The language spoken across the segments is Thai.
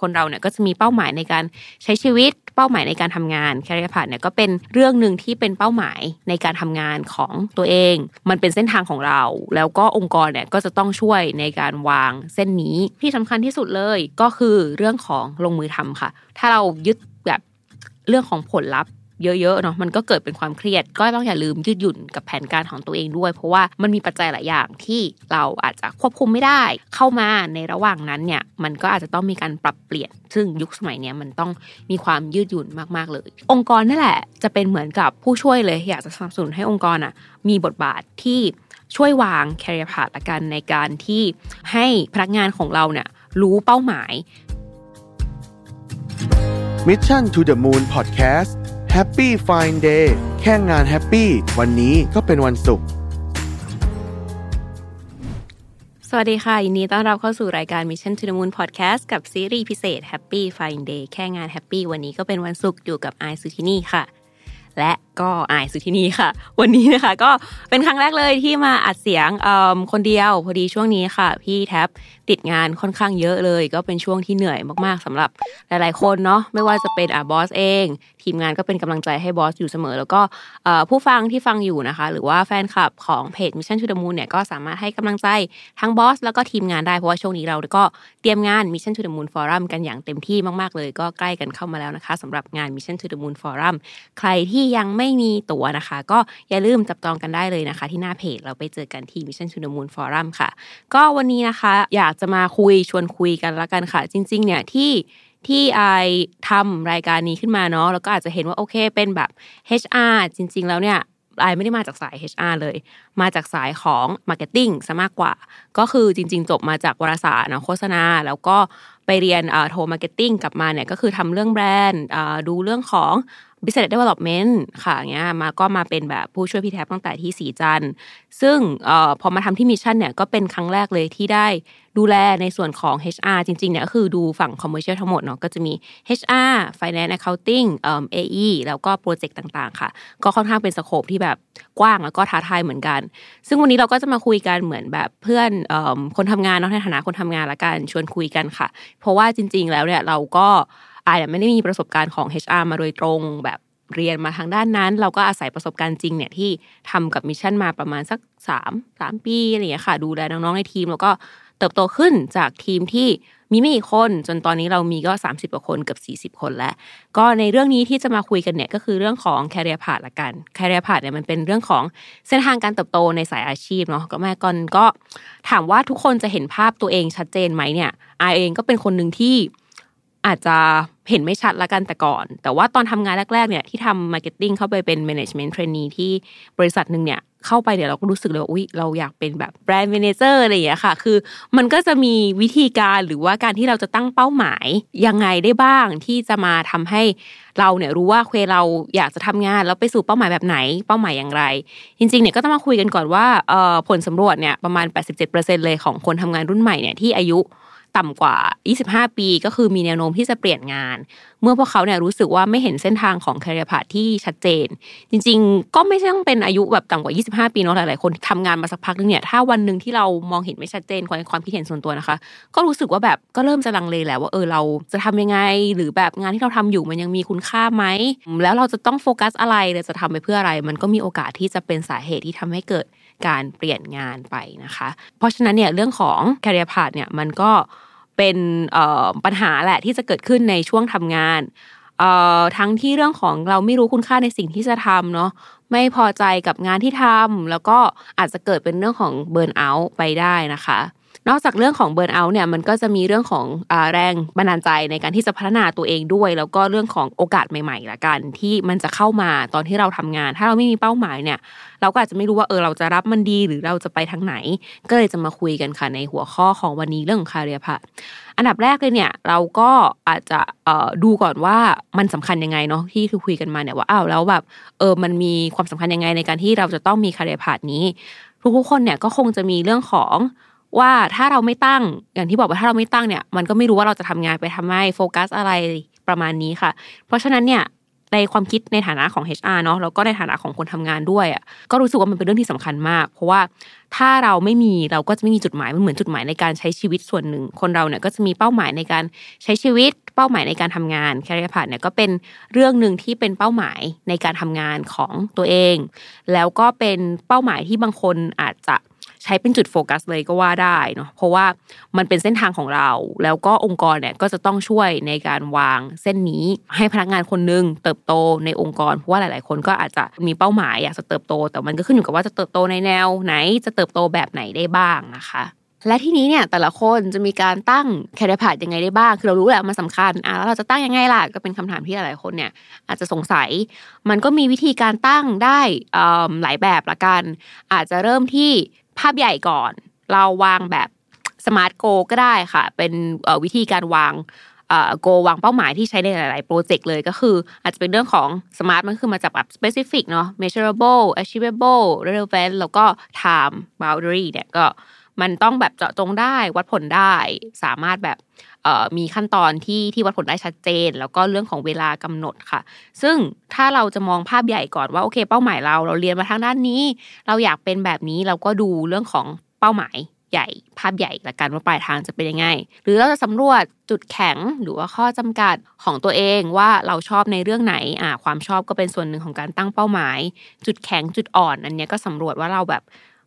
คนเราเนี่ยก็จะมีเป้าหมายในการใช้ชีวิต เป้าหมายในการทำงานแคริเอร์พาเนี่ยก็เป็นเรื่องหนึ่งที่เป็นเป้าหมายในการทำงานของตัวเอง มันเป็นเส้นทางของเรา แล้วก็องค์กรเนี่ยก็จะต้องช่วยในการวางเส้นนี้ที่สำคัญที่สุดเลยก็คือเรื่องของลงมือทำค่ะ ถ้าเรายึดแบบเรื่องของผลลัพธ์ เยอะๆเนาะมันก็เกิดเป็นความเครียด ก็ต้องอย่าลืมยืดหยุ่นกับแผนการของตัวเองด้วย เพราะว่ามันมีปัจจัยหลายอย่างที่เราอาจจะควบคุมไม่ได้ เข้ามาในระหว่างนั้นเนี่ยมันก็อาจจะต้องมีการปรับเปลี่ยน ซึ่งยุคสมัยเนี้ยมันต้องมีความยืดหยุ่นมากๆเลย องค์กรนั่นแหละ จะเป็นเหมือนกับผู้ช่วยเลยอยากจะสนับสนุนให้องค์กรอะมีบทบาทที่ช่วยวาง career path ละกันในการที่ให้พนักงานของเราเนี่ยรู้เป้าหมาย Mission to the Moon Podcast Happy Fine Day แค่งาน happy วันนี้ก็เป็นวันศุกร์ สวัสดีค่ะยินดีต้อนรับเข้าสู่รายการ Mission to the Moon Podcast กับซีรีส์พิเศษ Happy Fine Day แค่งาน happy วันนี้ก็เป็นวันศุกร์อยู่กับไอซ์สุทินีค่ะ และ ก็ไอซ์สุทินีค่ะ วันนี้นะคะ ก็เป็นครั้งแรกเลยที่มาอัดเสียงคนเดียวพอดีช่วงนี้ค่ะ พี่แท็บติดงานค่อนข้างเยอะเลย ก็เป็นช่วงที่เหนื่อยมากๆสำหรับหลาย ๆ คนเนาะไม่ว่าจะเป็นอะบอสเอง ทีมงานก็เป็นกำลังใจให้บอสอยู่เสมอ แล้วก็ผู้ฟังที่ฟังอยู่นะคะ หรือว่าแฟนคลับของเพจ Mission to the Moon เนี่ยก็สามารถให้กำลังใจทั้งบอสแล้วก็ทีมงานได้เพราะว่าช่วงนี้เราก็เตรียมงาน Mission to the Moon Forum กันอย่างเต็มที่มากๆเลย ก็ใกล้กันเข้ามาแล้วนะคะสำหรับงาน Mission to the Moon Forum ใครที่ยังไม่ไม่มีตั๋วนะคะ ก็อย่าลืมจับจองกันได้เลยนะคะ ที่หน้าเพจเราไปเจอกันที่ Mission to the Moon Forum ค่ะ ก็วันนี้นะคะ อยากจะมาคุยชวนคุยกันละกันค่ะ จริง ๆ เนี่ยที่ที่ไอซ์ทำรายการนี้ขึ้นมาเนาะแล้วก็อาจจะเห็นว่าโอเคเป็นแบบ HR จริง ๆ แล้วเนี่ยไอซ์ไม่ได้มาจากสาย HR เลย มาจากสายของ Marketing ซะมากกว่า ก็คือจริง ๆ จบมาจากวารสารนะโฆษณา แล้วก็ไปเรียนโท marketing กลับมาเนี่ยก็คือทำเรื่องแบรนด์ดูเรื่องของ business development ค่ะเงี้ยมาก็มาเป็นแบบผู้ช่วยพี่แท็บตั้งแต่ที่ศรีจันทร์ซึ่งเอ่อพอมาทำที่ Mission เนี่ยก็เป็นครั้งแรกเลยที่ได้ดูแลในส่วนของ HR จริงๆเนี่ยก็คือดูฝั่ง commercial ทั้งหมดเนาะก็จะมี HR finance accounting เอ่อ AE แล้วก็โปรเจกต์ต่างๆ ค่ะ ก็ค่อนข้างเป็น scope ที่แบบกว้างแล้วก็ท้าทายเหมือนกัน ซึ่งวันนี้เราก็จะมาคุยกันเหมือนแบบเพื่อนเอ่อคนทำงานเนาะในฐานะคนทำงานละกันชวนคุยกันค่ะ เพราะว่าจริง ๆ แล้วเนี่ยเราก็อาจจะไม่ได้มีประสบการณ์ของ HR มาโดยตรงแบบ เรียนมาทางด้านนั้น เราก็อาศัยประสบการณ์จริงเนี่ยที่ทำกับ Mission มาประมาณสักสามสามปีอะไรอย่างเงี้ยค่ะ ดูแลน้องๆในทีมแล้วก็เติบโตขึ้นจากทีมที่มีไม่กี่คน จนตอนนี้เรามีก็ 30กว่าคนเกือบ40 คนแล้ว ก็ในเรื่องนี้ที่จะมาคุยกันเนี่ยก็คือเรื่องของ career path ละกัน career path เนี่ยมันเป็นเรื่องของเส้นทางการเติบโตในสายอาชีพเนาะก็แต่ก่อนก็ถามว่าทุกคนจะเห็นภาพตัวเองชัดเจนไหมเนี่ยไอซ์เองก็เป็นคนหนึ่งที่ อาจจะเห็นไม่ชัดละกันแต่ก่อน แต่ว่าตอนทำงานแรกๆเนี่ยที่ทำ marketing เข้าไปเป็น management trainee ที่บริษัทหนึ่งเนี่ยเข้าไปเดี๋ยวเราก็รู้สึกเลยว่าอุ๊ยเราอยากเป็นแบบแบรนด์ a ม a เจอร์อะไรอย่างเงี้ยค่ะ คือมันก็จะมีวิธีการหรือว่าการที่เราจะตั้งเป้าหมายยังไงได้บ้างที่จะมาทำให้เราเนี่ยรู้ว่าเคเราอยากจะทำงานแล้วไปสู่เป้าหมายแบบไหนเป้าหมายอย่างไร จริงๆเนี่ยก็ต้องมาคุยกันก่อนว่าผลสำรวจเนี่ยประมาณ 87%เลยของคนทำงานรุ่นใหม่เนี่ยที่อายุ ต่ำกว่า 25 ปีก็คือมีแนวโน้มที่จะเปลี่ยนงาน เมื่อพวกเขาเนี่ยรู้สึกว่าไม่เห็นเส้นทางของ career path ที่ชัดเจน จริง ๆ ก็ไม่ใช่ต้องเป็นอายุแบบต่ำกว่า 25 ปีเนาะหลายๆ คนทำงานมาสักพักนึงเนี่ยถ้าวันหนึ่งที่เรามองเห็นไม่ชัดเจนความความคิดเห็นส่วนตัวนะคะ ก็รู้สึกว่าแบบก็เริ่มจะลังเลแล้วว่าเออเราจะทำยังไง หรือแบบงานที่เราทำอยู่มันยังมีคุณค่าไหมแล้วเราจะต้องโฟกัสอะไรเราจะทำไปเพื่ออะไร มันก็มีโอกาสที่จะเป็นสาเหตุที่ทำให้เกิดการเปลี่ยนงานไปนะคะ เพราะฉะนั้นเนี่ยเรื่องของ career path เนี่ยมันก็ เป็นปัญหาแหละที่จะเกิดขึ้นในช่วงทำงานทั้งที่เรื่องของเราไม่รู้คุณค่าในสิ่งที่จะทำเนาะไม่พอใจกับงานที่ทำแล้วก็อาจจะเกิดเป็นเรื่องของเบิร์นเอาท์ไปได้นะคะ นอกจากเรื่องของเบิร์นเอาท์เนี่ยมันก็จะมีเรื่องของอแรงบันดาลใจในการที่จะพัฒนาตัวเองด้วย แล้วก็เรื่องของโอกาสใหม่ๆละกัน ที่มันจะเข้ามาตอนที่เราทำงาน ถ้าเราไม่มีเป้าหมายเนี่ย เราก็อาจจะไม่รู้ว่าเออเราจะรับมันดีหรือเราจะไปทางไหน ก็เลยจะมาคุยกันค่ะในหัวข้อของวันนี้เรื่องของคาเรียพะอันดับแรกเลยเนี่ย เราก็อาจจะดูก่อนว่ามันสำคัญยังไงเนาะที่คุยกันมาเนี่ยว่าอ้าวแล้วแบบเออมันมีความสำคัญยังไงในการที่เราจะต้องมีคาเรียพาดนี้ทุกๆคนเนี่ยก็คงจะมีเรื่องของ ว่าถ้าเราไม่ตั้งอย่างที่บอกว่าถ้าเราไม่ตั้งเนี่ย มันก็ไม่รู้ว่าเราจะทำงานไปทำไมโฟกัสอะไรประมาณนี้ค่ะ เพราะฉะนั้นเนี่ยในความคิดในฐานะของ HR เนาะแล้วก็ในฐานะของคนทำงานด้วยอะก็รู้สึกว่ามันเป็นเรื่องที่สำคัญมาก เพราะว่าถ้าเราไม่มีเราก็จะไม่มีจุดหมายมันเหมือนจุดหมายในการใช้ชีวิตส่วนหนึ่ง คนเราเนี่ยก็จะมีเป้าหมายในการใช้ชีวิต เป้าหมายในการทำงานแคริเอร์พาเนี่ยก็เป็นเรื่องหนึ่งที่เป็นเป้าหมายในการทำงานของตัวเอง แล้วก็เป็นเป้าหมายที่บางคนอาจจะ ใช้เป็นจุดโฟกัสเลยก็ว่าได้เนาะเพราะว่ามันเป็นเส้นทางของเรา แล้วก็องค์กรเนี่ยก็จะต้องช่วยในการวางเส้นนี้ให้พนักงานคนนึงเติบโตในองค์กรเพราะว่าหลาย ๆ คนก็อาจจะมีเป้าหมายอยากจะเติบโต แต่มันก็ขึ้นอยู่กับว่าจะเติบโตในแนวไหนจะเติบโตแบบไหนได้บ้างนะคะและที่นี้เนี่ยแต่ละคนจะมีการตั้งแคริเอร์พายังไงได้บ้าง คือเรารู้แหละมันสาคัญอะแล้วเราจะตั้งยังไงล่ะก็เป็นคำถามที่หลายๆคนเนี่ยอาจจะสงสัย มันก็มีวิธีการตั้งได้หลายแบบละกัน อาจจะเริ่มที่ ภาพใหญ่ก่อน เราวางแบบ SMART goal ก็ได้ค่ะ เป็นวิธีการวาง goal วางเป้าหมายที่ใช้ในหลาย ๆ โปรเจกต์เลยก็คือ อาจจะเป็นเรื่องของ SMART มันคือมาจากแบบ specific เนาะ measurable achievable relevant แล้วก็ time boundary เนี่ยก็ มันต้องแบบเจาะจงได้วัดผลได้ สามารถแบบมีขั้นตอนที่ที่วัดผลได้ชัดเจน แล้วก็เรื่องของเวลากำหนดค่ะ ซึ่งถ้าเราจะมองภาพใหญ่ก่อนว่าโอเค เป้าหมายเราเราเรียนมาทางด้านนี้ เราอยากเป็นแบบนี้เราก็ดูเรื่องของเป้าหมายใหญ่ภาพใหญ่ละกันว่าปลายทางจะเป็นยังไง หรือเราจะสำรวจจุดแข็งหรือว่าข้อจำกัดของตัวเองว่าเราชอบในเรื่องไหนอ่าความชอบก็เป็นส่วนหนึ่งของการตั้งเป้าหมาย จุดแข็งจุดอ่อนอันนี้ก็สำรวจว่าเราแบบ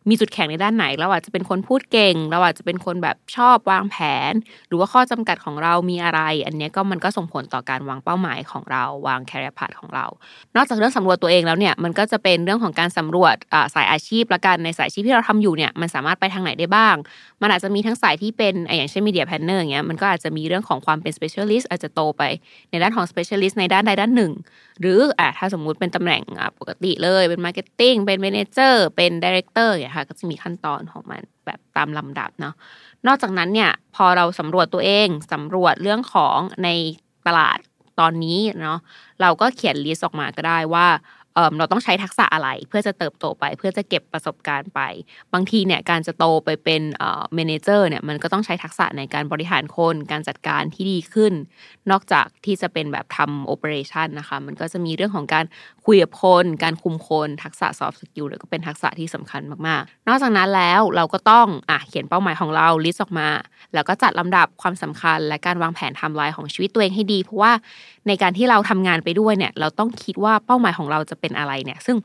มีจุดแข็งในด้านไหน เราอาจจะเป็นคนพูดเก่ง เราอาจจะเป็นคนแบบชอบวางแผน หรือว่าข้อจำกัดของเรามีอะไร อันนี้ก็มันก็ส่งผลต่อการวางเป้าหมายของเรา วางแคริเอร์พาของเรา นอกจากเรื่องสำรวจตัวเองแล้วเนี่ย มันก็จะเป็นเรื่องของการสำรวจสายอาชีพละกัน ในสายอาชีพที่เราทำอยู่เนี่ย มันสามารถไปทางไหนได้บ้าง มันอาจจะมีทั้งสายที่เป็นอย่างเช่น media planner อย่างเงี้ย มันก็อาจจะมีเรื่องของความเป็น specialist อาจจะโตไปในด้านของ specialist ในด้านใดด้านหนึ่ง หรืออ่าถ้าสมมุติเป็นตำแหน่งปกติเลย เป็น marketing เป็น manager เป็น director อย่างเงี้ยค่ะก็จะมีขั้นตอนของมันแบบตามลำดับเนาะนอกจากนั้นเนี่ยพอเราสำรวจตัวเองสำรวจเรื่องของในตลาดตอนนี้เนาะเราก็เขียน list ออกมาก็ได้ว่า เราต้องใช้ทักษะอะไรเพื่อจะเติบโตไป เพื่อจะเก็บประสบการณ์ไป บางทีเนี่ยการจะโตไปเป็น manager เนี่ยมันก็ต้องใช้ทักษะในการบริหารคน การจัดการที่ดีขึ้น นอกจากที่จะเป็นแบบทำ operation นะคะ มันก็จะมีเรื่องของการคุยกับคน การคุมคน ทักษะ soft skill เลยก็เป็นทักษะที่สำคัญมากๆ นอกจากนั้นแล้วเราก็ต้องอะเขียนเป้าหมายของเรา list ออกมา แล้วก็จัดลำดับความสำคัญ และการวางแผนทำลายของชีวิตตัวเองให้ดี เพราะว่าในการที่เราทำงานไปด้วยเนี่ยเราต้องคิดว่าเป้าหมายของเราจะเป็นอะไรเนี่ย ซึ่ง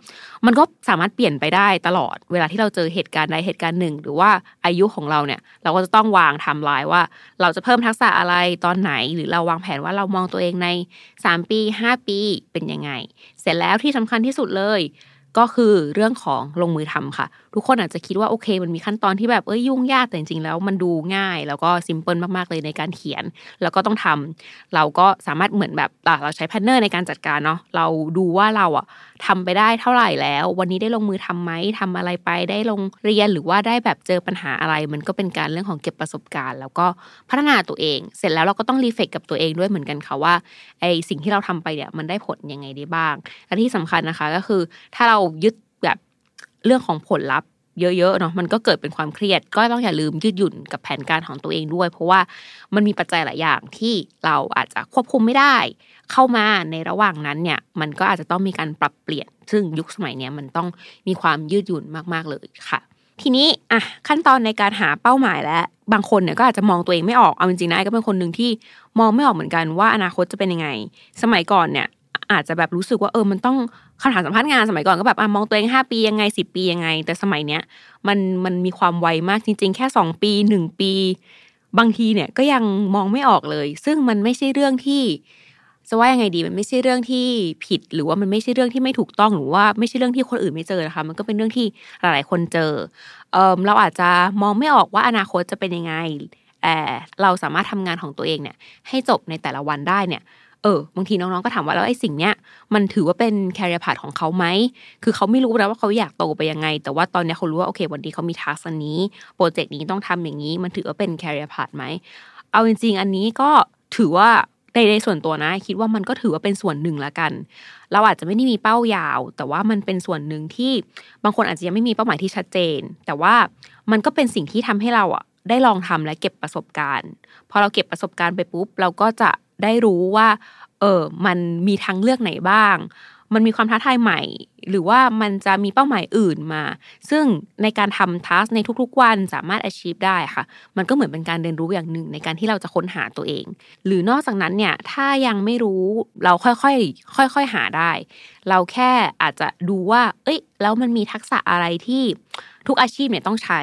มันก็สามารถเปลี่ยนไปได้ตลอด เวลาที่เราเจอเหตุการณ์ใดเหตุการณ์หนึ่ง หรือว่าอายุของเราเนี่ย เราก็จะต้องวางทำลายว่า เราจะเพิ่มทักษะอะไรตอนไหน หรือเราวางแผนว่าเรามองตัวเองใน 3 ปี 5 ปีเป็นยังไง เสร็จแล้วที่สำคัญที่สุดเลย ก็คือเรื่องของลงมือทำค่ะ ทุกคนอาจจะคิดว่าโอเค มันมีขั้นตอนที่แบบเอ้ยยุ่งยากแต่จริงๆแล้วมันดูง่าย แล้วก็ simple มากๆเลยในการเขียน แล้วก็ต้องทำเราก็สามารถเหมือนแบบเราใช้ planner ในการจัดการเนาะเราดูว่าเราอะทำไปได้เท่าไหร่แล้ว วันนี้ได้ลงมือทำไหมทำอะไรไปได้ลงเรียนหรือว่าได้แบบเจอปัญหาอะไร มันก็เป็นการเรื่องของเก็บประสบการณ์ แล้วก็พัฒนาตัวเอง เสร็จแล้วเราก็ต้อง reflect กับตัวเองด้วยเหมือนกันค่ะว่าไอสิ่งที่เราทำไปเนี่ยมันได้ผลยังไงได้บ้างและที่สำคัญนะคะก็คือ ถ้าเรายึดแบบเรื่องของผลลัพธ์ เยอะๆเนาะมันก็เกิดเป็นความเครียด ก็ต้องอย่าลืมยืดหยุ่นกับแผนการของตัวเองด้วย เพราะว่ามันมีปัจจัยหลายอย่างที่เราอาจจะควบคุมไม่ได้ เข้ามาในระหว่างนั้นเนี่ย มันก็อาจจะต้องมีการปรับเปลี่ยน ซึ่งยุคสมัยเนี้ยมันต้องมีความยืดหยุ่นมากๆเลยค่ะ ทีนี้อะขั้นตอนในการหาเป้าหมายและบางคนเนี่ยก็อาจจะมองตัวเองไม่ออกเอาจริงๆนะก็เป็นคนหนึ่งที่มองไม่ออกเหมือนกันว่าอนาคตจะเป็นยังไง สมัยก่อนเนี่ย อาจจะแบบรู้สึกว่าเออมันต้องคำถามสัมภาษณ์งานสมัยก่อนก็แบบอมองตัวเองห้าปียังไงสิบปียังไง แต่สมัยเนี้ยมันมันมีความไวมากจริง ๆ แค่สองปีหนึ่งปี บางทีเนี่ยก็ยังมองไม่ออกเลย ซึ่งมันไม่ใช่เรื่องที่จะว่ายังไงดีมันไม่ใช่เรื่องที่ผิด หรือว่ามันไม่ใช่เรื่องที่ไม่ถูกต้องหรือว่าไม่ใช่เรื่องที่คนอื่นไม่เจอนะคะมันก็เป็นเรื่องที่หลาย ๆ คนเจอเออเราอาจจะมองไม่ออกว่าอนาคตจะเป็นยังไงแต่เราสามารถทำงานของตัวเองเนี่ยให้จบในแต่ละวันได้เนี่ย เออบางทีน้องๆก็ถามว่าแล้วไอ้สิ่งเนี้ยมันถือว่าเป็นแคริเอร์พาธของเขาไหมคือเขาไม่รู้นะว่าเขาอยากโตไปยังไง แต่ว่าตอนนี้เขารู้ว่าโอเค วันนี้เขามีทักษะนี้โปรเจกต์นี้ต้องทำอย่างนี้ มันถือว่าเป็นแคริเอร์พาธไหมเอาจริงๆอันนี้ก็ถือว่าในในส่วนตัวนะ คิดว่ามันก็ถือว่าเป็นส่วนหนึ่งละกัน เราอาจจะไม่ได้มีเป้ายาว แต่ว่ามันเป็นส่วนหนึ่งที่บางคนอาจจะยังไม่มีเป้าหมายที่ชัดเจน แต่ว่ามันก็เป็นสิ่งที่ทำให้เราอะได้ลองทำและเก็บประสบการณ์ พอเราเก็บประสบการณ์ไปปุ๊บ เราก็จะ ได้รู้ว่าเออมันมีทางเลือกไหนบ้าง มันมีความท้าทายใหม่ หรือว่ามันจะมีเป้าหมายอื่นมา ซึ่งในการทำทัสในทุกๆวันสามารถ achieve ได้ค่ะ มันก็เหมือนเป็นการเรียนรู้อย่างหนึ่งในการที่เราจะค้นหาตัวเอง หรือนอกจากนั้นเนี่ย ถ้ายังไม่รู้เราค่อยๆค่อยๆหาได้ เราแค่อาจจะดูว่า เอ้ย แล้วมันมีทักษะอะไรที่ ทุกอาชีพเนี่ยต้องใช้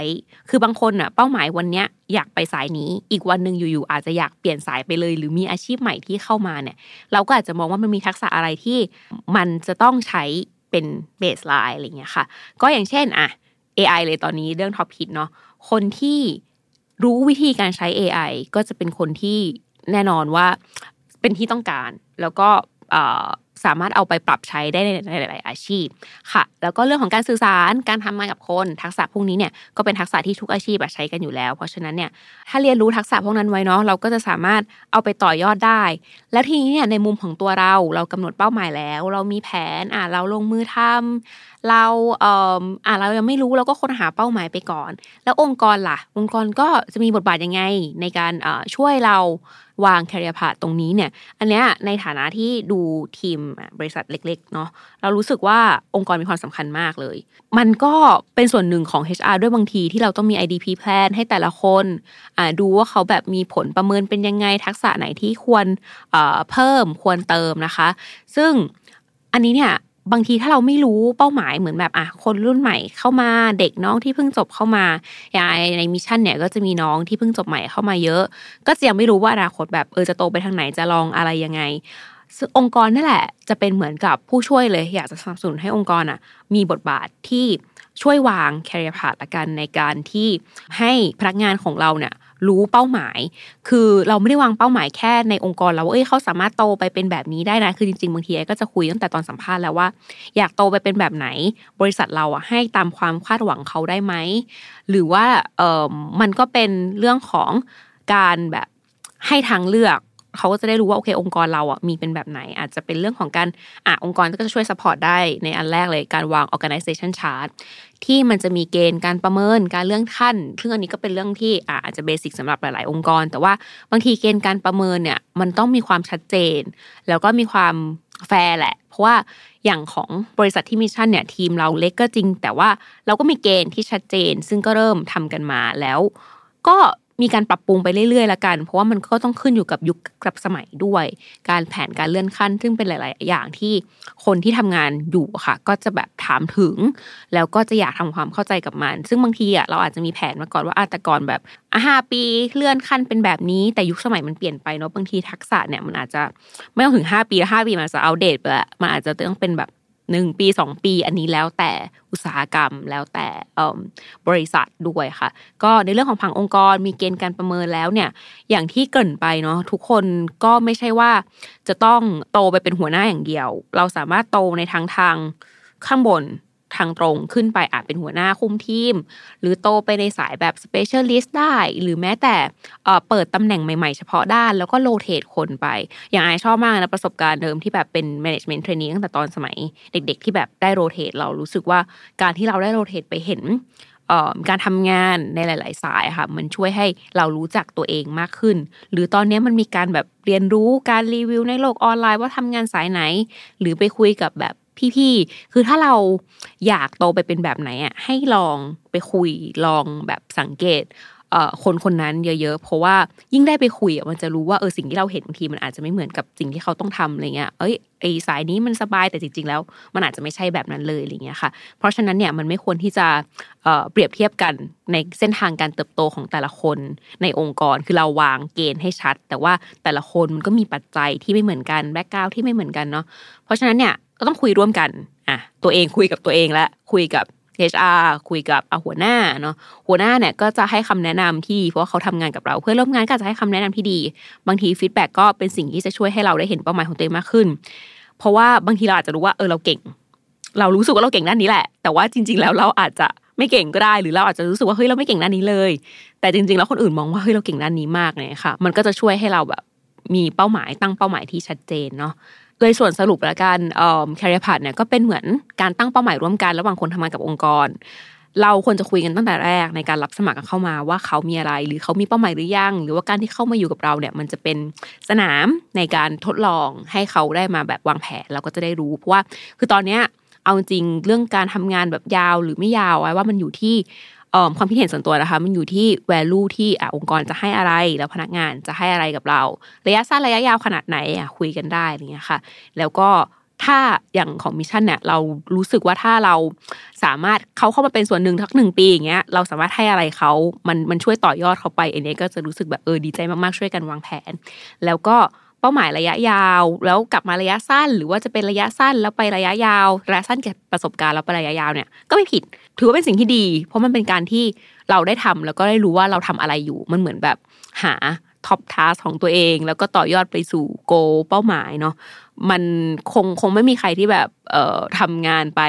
คือบางคนอะเป้าหมายวันเนี้ยอยากไปสายนี้ อีกวันหนึ่งอยู่ๆอาจจะอยากเปลี่ยนสายไปเลย หรือมีอาชีพใหม่ที่เข้ามาเนี่ย เราก็อาจจะมองว่ามันมีทักษะอะไรที่มันจะต้องใช้เป็นเบสไลน์อะไรเงี้ยค่ะ ก็อย่างเช่นอะ AI เลยตอนนี้เรื่องท็อปฮิตเนาะ คนที่รู้วิธีการใช้ AI ก็จะเป็นคนที่แน่นอนว่าเป็นที่ต้องการ แล้วก็ สามารถเอาไปปรับใช้ได้ในหลาย ๆ อาชีพค่ะ แล้วก็เรื่องของการสื่อสารการทำงานกับคนทักษะพวกนี้เนี่ยก็เป็นทักษะที่ทุกอาชีพใช้กันอยู่แล้ว เพราะฉะนั้นเนี่ยถ้าเรียนรู้ทักษะพวกนั้นไว้เนาะเราก็จะสามารถเอาไปต่อยอดได้ แล้วทีนี้เนี่ยในมุมของตัวเราเรากำหนดเป้าหมายแล้ว เรามีแผนอ่าเราลงมือทำ เราเอ่ออ่าเรายังไม่รู้เราก็ค้นหาเป้าหมายไปก่อน แล้วองค์กรล่ะ องค์กรก็จะมีบทบาทยังไงในการช่วยเราวางแคริเอร์พาตรงนี้เนี่ย อันเนี้ยในฐานะที่ดูทีมบริษัทเล็กๆเนาะเรารู้สึกว่าองค์กรมีความสำคัญมากเลย มันก็เป็นส่วนหนึ่งของ HR ด้วยบางทีที่เราต้องมี IDP plan ให้แต่ละคนดูว่าเขาแบบมีผลประเมินเป็นยังไงทักษะไหนที่ควรเพิ่มควรเติมนะคะ ซึ่งอันนี้เนี่ย บางทีถ้าเราไม่รู้เป้าหมายเหมือนแบบอะคนรุ่นใหม่เข้ามาเด็กน้องที่เพิ่งจบเข้ามาอย่างในมิชชั่นเนี่ยก็จะมีน้องที่เพิ่งจบใหม่เข้ามาเยอะ ก็จะยังไม่รู้ว่าอนาคตแบบเออจะโตไปทางไหนจะลองอะไรยังไงซึ่งองค์กรนั่นแหละจะเป็นเหมือนกับผู้ช่วยเลย อยากจะสนับสนุนให้องค์กรอะมีบทบาทที่ช่วยวาง career path ละกันในการที่ให้พนักงานของเราเนี่ย รู้เป้าหมาย คือเราไม่ได้วางเป้าหมายแค่ในองค์กรเราว่าเอ้ยเขาสามารถโตไปเป็นแบบนี้ได้นะ คือจริงๆบางทีก็จะคุยตั้งแต่ตอนสัมภาษณ์แล้วว่า อยากโตไปเป็นแบบไหน บริษัทเราอะให้ตามความคาดหวังเขาได้ไหม หรือว่าเออมันก็เป็นเรื่องของการแบบให้ทางเลือกเขาก็จะได้รู้ว่าโอเคองค์กรเราอะมีเป็นแบบไหน อาจจะเป็นเรื่องของการอะองค์กรก็จะช่วย support ได้ในอันแรกเลยการวาง organization chart ที่มันจะมีเกณฑ์การประเมินการเลื่อนขั้นซึ่งอันนี้ก็เป็นเรื่องที่อาจจะ basic สำหรับหลาย ๆ องค์กร แต่ว่าบางทีเกณฑ์การประเมินเนี่ยมันต้องมีความชัดเจน แล้วก็มีความแฟร์แหละ เพราะว่าอย่างของบริษัทที่มิชชั่นเนี่ยทีมเราเล็กก็จริง แต่ว่าเราก็มีเกณฑ์ที่ชัดเจน ซึ่งก็เริ่มทำกันมาแล้ว ก็ มีการปรับปรุงไปเรื่อยๆละกัน เพราะว่ามันก็ต้องขึ้นอยู่กับยุคกับสมัยด้วย การแผนการเลื่อนขั้น ซึ่งเป็นหลาย ๆ อย่างที่คนที่ทำงานอยู่ค่ะ ก็จะแบบถามถึง แล้วก็จะอยากทำความเข้าใจกับมัน ซึ่งบางทีอะเราอาจจะมีแผนมาก่อนว่าอาตก่อนแบบอะห้าปีเลื่อนขั้นเป็นแบบนี้ แต่ยุคสมัยมันเปลี่ยนไปเนาะบางทีทักษะเนี่ยมันอาจจะไม่ต้องถึงห้าปีห้าปีมันจะเอาเดตไปละมันอาจจะต้องเป็นแบบ หนึ่งปีสองปี อันนี้แล้วแต่อุตสาหกรรมแล้วแต่บริษัทด้วยค่ะ ก็ในเรื่องของผังองค์กรมีเกณฑ์การประเมินแล้วเนี่ย อย่างที่เกินไปเนาะทุกคนก็ไม่ใช่ว่าจะต้องโตไปเป็นหัวหน้าอย่างเดียว เราสามารถโตในทางทางข้างบน ทางตรงขึ้นไปอาจเป็นหัวหน้าคุมทีม หรือโตไปในสายแบบ specialist ได้ หรือแม้แต่เปิดตำแหน่งใหม่ๆ เฉพาะด้านแล้วก็ rotate คนไป อย่างไอชอบมากนะประสบการณ์เดิมที่แบบเป็น management training ตั้งแต่ตอนสมัยเด็กๆ ที่แบบได้ rotate เรารู้สึกว่าการที่เราได้ rotate ไปเห็นการทำงานในหลาย ๆ สายค่ะมันช่วยให้เรารู้จักตัวเองมากขึ้น หรือตอนนี้มันมีการแบบเรียนรู้การรีวิวในโลกออนไลน์ว่าทำงานสายไหน หรือไปคุยกับแบบ พี่ๆ คือถ้าเราอยากโตไปเป็นแบบไหนอะให้ลองไปคุยลองแบบสังเกตคนคนนั้นเยอะๆ เพราะว่ายิ่งได้ไปคุยมันจะรู้ว่าเออสิ่งที่เราเห็นบางทีมันอาจจะไม่เหมือนกับสิ่งที่เขาต้องทำอะไรเงี้ย เอ้ยไอสายนี้มันสบายแต่จริงๆ แล้ว มันอาจจะไม่ใช่แบบนั้นเลยอะไรเงี้ยค่ะ เพราะฉะนั้นเนี่ยมันไม่ควรที่จะเปรียบเทียบกันในเส้นทางการเติบโตของแต่ละคนในองค์กรคือเราวางเกณฑ์ให้ชัด แต่ว่าแต่ละคนมันก็มีปัจจัยที่ไม่เหมือนกันแบ็กกราวที่ไม่เหมือนกันเนาะเพราะฉะนั้นเนี่ย ก็ต้องคุยร่วมกันอะตัวเองคุยกับตัวเองและคุยกับ HR คุยกับหัวหน้าเนาะหัวหน้าเนี่ยก็จะให้คำแนะนำที่เพราะเขาทำงานกับเรา เพื่อนร่วมงานก็จะให้คำแนะนำที่ดี บางที feedback ก็เป็นสิ่งที่จะช่วยให้เราได้เห็นเป้าหมายของตัวเองมากขึ้น เพราะว่าบางทีเราอาจจะรู้ว่าเออเราเก่ง เรารู้สึกว่าเราเก่งด้านนี้แหละ แต่ว่าจริง ๆ แล้วเราอาจจะไม่เก่งก็ได้หรือเราอาจจะรู้สึกว่าเฮ้ยเราไม่เก่งด้านนี้เลย แต่จริง ๆ แล้วคนอื่นมองว่าเฮ้ยเราเก่งด้านนี้มากเลยค่ะ มันก็จะช่วยให้เราแบบมีเป้าหมายตั้งเป้าหมายที่ชัดเจนเนาะ โดยส่วนสรุปและการแคริเอร์พาเนี่ยก็เป็นเหมือนการตั้งเป้าหมายร่วมกันระหว่างคนทำงานกับองค์กร เราควรจะคุยกันตั้งแต่แรกในการรับสมัครเข้ามาว่าเขามีอะไร หรือเขามีเป้าหมายหรือยัง หรือว่าการที่เข้ามาอยู่กับเราเนี่ย มันจะเป็นสนามในการทดลองให้เขาได้มาแบบวางแผนเราก็จะได้รู้เพราะว่าคือตอนเนี้ยเอาจริงเรื่องการทำงานแบบยาวหรือไม่ยาวไว้ว่ามันอยู่ที่ ความคิดเห็นส่วนตัวนะคะ มันอยู่ที่ value ที่อองค์กรจะให้อะไรแล้วพนักงานจะให้อะไรกับเรา ระยะสั้นระยะยาวขนาดไหนอะคุยกันได้อะไรเงี้ยค่ะ แล้วก็ถ้าอย่างของมิชชั่นเนี่ยเรารู้สึกว่าถ้าเราสามารถเขาเข้ามาเป็นส่วนหนึ่งทักหนึ่งปีอย่างเงี้ยเราสามารถให้อะไรเขามันมันช่วยต่อยอดเขาไปอันนี้ก็จะรู้สึกแบบเออดีใจมากๆช่วยกันวางแผน แล้วก็ เป้าหมายระยะยาว แล้วกลับมาระยะสั้น หรือว่าจะเป็นระยะสั้นแล้วไประยะยาวระยะสั้นเก็บประสบการณ์แล้วไประยะยาวเนี่ยก็ไม่ผิด ถือว่าเป็นสิ่งที่ดี เพราะมันเป็นการที่เราได้ทำแล้วก็ได้รู้ว่าเราทำอะไรอยู่ มันเหมือนแบบหาท็อปทัสของตัวเอง แล้วก็ต่อยอดไปสู่โกเป้าหมายเนาะมันคงคงไม่มีใครที่แบบเอ่อทำงานไป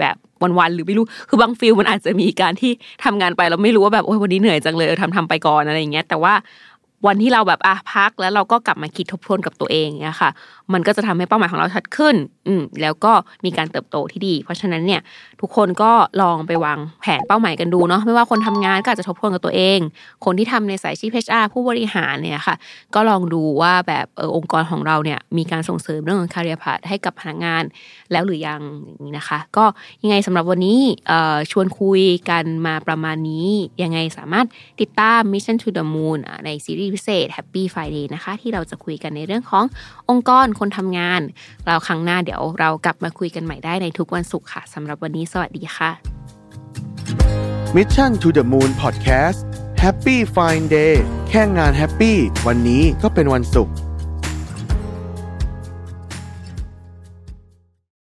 แบบวันๆหรือไม่รู้คือบางฟิลมันอาจจะมีการที่ทำงานไปเราไม่รู้ว่าแบบโอ้ยวันนี้เหนื่อยจังเลยทำทำไปก่อนอะไรอย่างเงี้ยแต่ว่า วันที่เราแบบอะพักแล้วเราก็กลับมาคิดทบทวนกับตัวเองเนี่ยค่ะ มันก็จะทำให้เป้าหมายของเราชัดขึ้น อืมแล้วก็มีการเติบโตที่ดี เพราะฉะนั้นเนี่ยทุกคนก็ลองไปวางแผนเป้าหมายกันดูเนาะไม่ว่าคนทำงานก็อาจจะทบทวนกับตัวเอง คนที่ทำในสายชีพเอชอาผู้บริหารเนี่ยค่ะ ก็ลองดูว่าแบบเออองค์กรของเราเนี่ยมีการส่งเสริมเรื่องของคาเรียพาดให้กับพนักงานแล้วหรือยังอย่างนี้นะคะ ก็ยังไงสำหรับวันนี้เอ่อชวนคุยกันมาประมาณนี้ ยังไงสามารถติดตาม Mission to the Moon ในซีรีส์พิเศษ Happy Friday นะคะ ที่เราจะคุยกันในเรื่องขององค์กรคนทำงาน เราครั้งหน้าเดี๋ยวเรากลับมาคุยกันใหม่ได้ในทุกวันศุกร์ค่ะสำหรับวันนี้สวัสดีค่ะ Mission to the Moon Podcast Happy Fine Day แค่งานแฮปปี้วันนี้ก็เป็นวันศุกร์